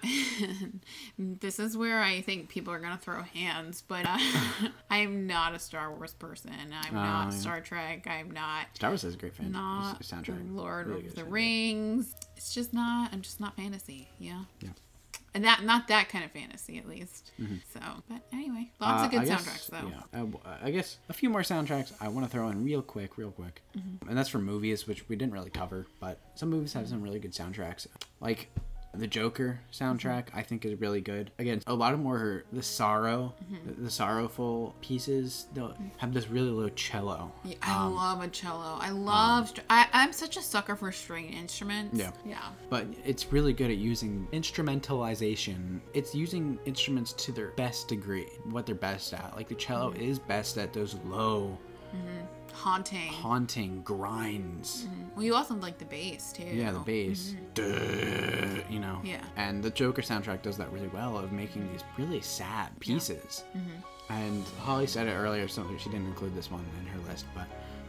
this is where I think people are gonna throw hands, but uh, I'm not a Star Wars person. I'm not yeah. Star Trek. I'm not Star Wars has a great fan not soundtrack. Lord Really of the soundtrack. Rings. It's just not. I'm just not fantasy. Yeah. Yeah. And that not that kind of fantasy at least. So, but anyway, lots Uh, of good I guess- soundtracks though. Yeah, uh, I guess a few more soundtracks I want to throw in real quick, real quick, Mm-hmm. and that's for movies, which we didn't really cover, but some movies have some really good soundtracks, like the Joker soundtrack. Mm-hmm. I think is really good. Again, a lot of more the sorrow, Mm-hmm. the, the sorrowful pieces. They'll have this really low cello. Yeah, I love a cello. I love. str- I, I'm such a sucker for string instruments. Yeah. Yeah. but it's really good at using instrumentalization. It's using instruments to their best degree, what they're best at. Like the cello Mm-hmm. is best at those low, Haunting. haunting grinds. well, you also like the bass too. Yeah, the bass. Duh, you know. Mm-hmm. Yeah. And the Joker soundtrack does that really well of making these really sad pieces. Mm-hmm. And Holly said it earlier, so she didn't include this one in her list, but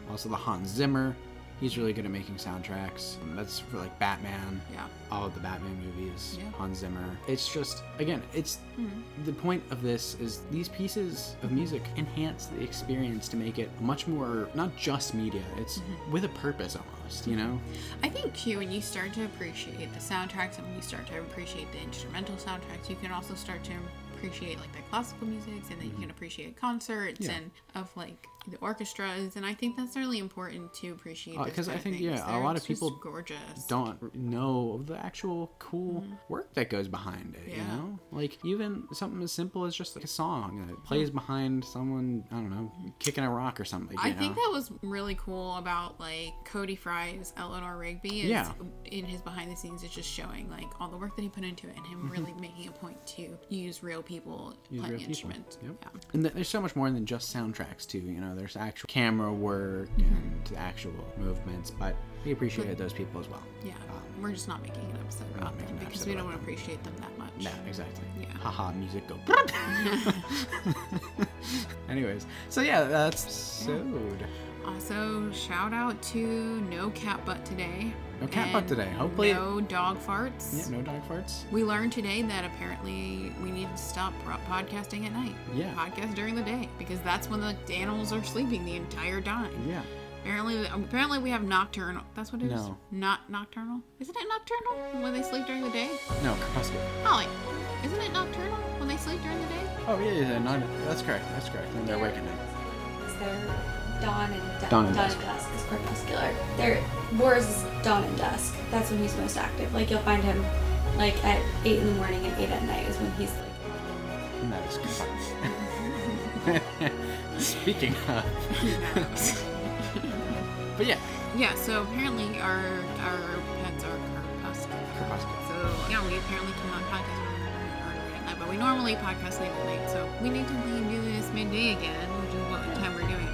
also the Hans Zimmer He's really good at making soundtracks. That's for like Batman. Yeah. All of the Batman movies. Yeah. Hans Zimmer. It's just again, it's the point of this is these pieces of music enhance the experience to make it much more not just media. It's with a purpose almost. You know. I think too, when you start to appreciate the soundtracks and when you start to appreciate the instrumental soundtracks, you can also start to appreciate like the classical music, and then you can appreciate concerts Mm-hmm. Yeah. and of like the orchestras. And I think that's really important to appreciate. Because Uh, I think yeah, a lot of people gorgeous. don't know the actual cool work that goes behind it. You Mm-hmm. Know, like even something as simple as just like a song that plays behind someone. I don't know, kicking a rock or something. I you think that was really cool about like Cody Fry's Eleanor Rigby. Is Yeah. In his behind the scenes, it's just showing like all the work that he put into it and him really making a point to use real people Mm-hmm. Use playing real people. instruments. Yep. Yeah. And th- there's so much more than just soundtracks too. You know, there's actual camera work and actual movements, but we appreciated those people as well. Yeah. Um, we're just not making an episode about them because we don't to appreciate them that much. Yeah, exactly. Yeah. Haha, music go. Anyways, so yeah, that's episode. Also, shout out to No Cat Butt today. No cat butt today. Hopefully- No dog farts. Yeah, no dog farts. We learned today that apparently we need to stop podcasting at night. Yeah. Podcast during the day because that's when the animals are sleeping the entire time. Yeah. Apparently, apparently we have nocturnal. That's what it is. No. Not nocturnal. Isn't it nocturnal when they sleep during the day? No, crepuscular. Holly, isn't it nocturnal when they sleep during the day? Oh yeah, yeah, no, no, that's correct. That's correct. And they're awake at night. Is there dawn and dusk? Dawn and dawn dusk. and dusk is crepuscular. There, Boris is dawn and dusk. That's when he's most active. Like you'll find him, like at eight in the morning and eight at night is when he's like. And that is correct. Speaking of, but yeah, Yeah. So apparently our our pets are crepuscular. crepuscular. So yeah, we apparently came on podcast early at night, but we normally podcast late at night. So we need to do this midday again, which is what time we're doing it now. So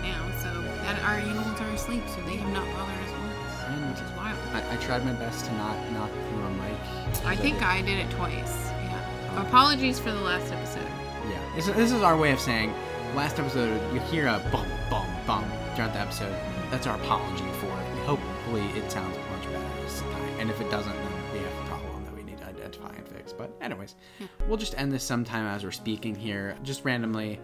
that our animals are asleep, so they have not bothered us once, And which is wild. I, I tried my best to not knock through a mic. I think I did it twice. Yeah. Oh. Apologies for the last episode. Yeah, this, this is our way of saying last episode you hear a bum bum bum throughout the episode. That's our apology for it. Hopefully it sounds much better this time. And if it doesn't, then we have a problem that we need to identify and fix. But anyways, we'll just end this sometime as we're speaking here, just randomly.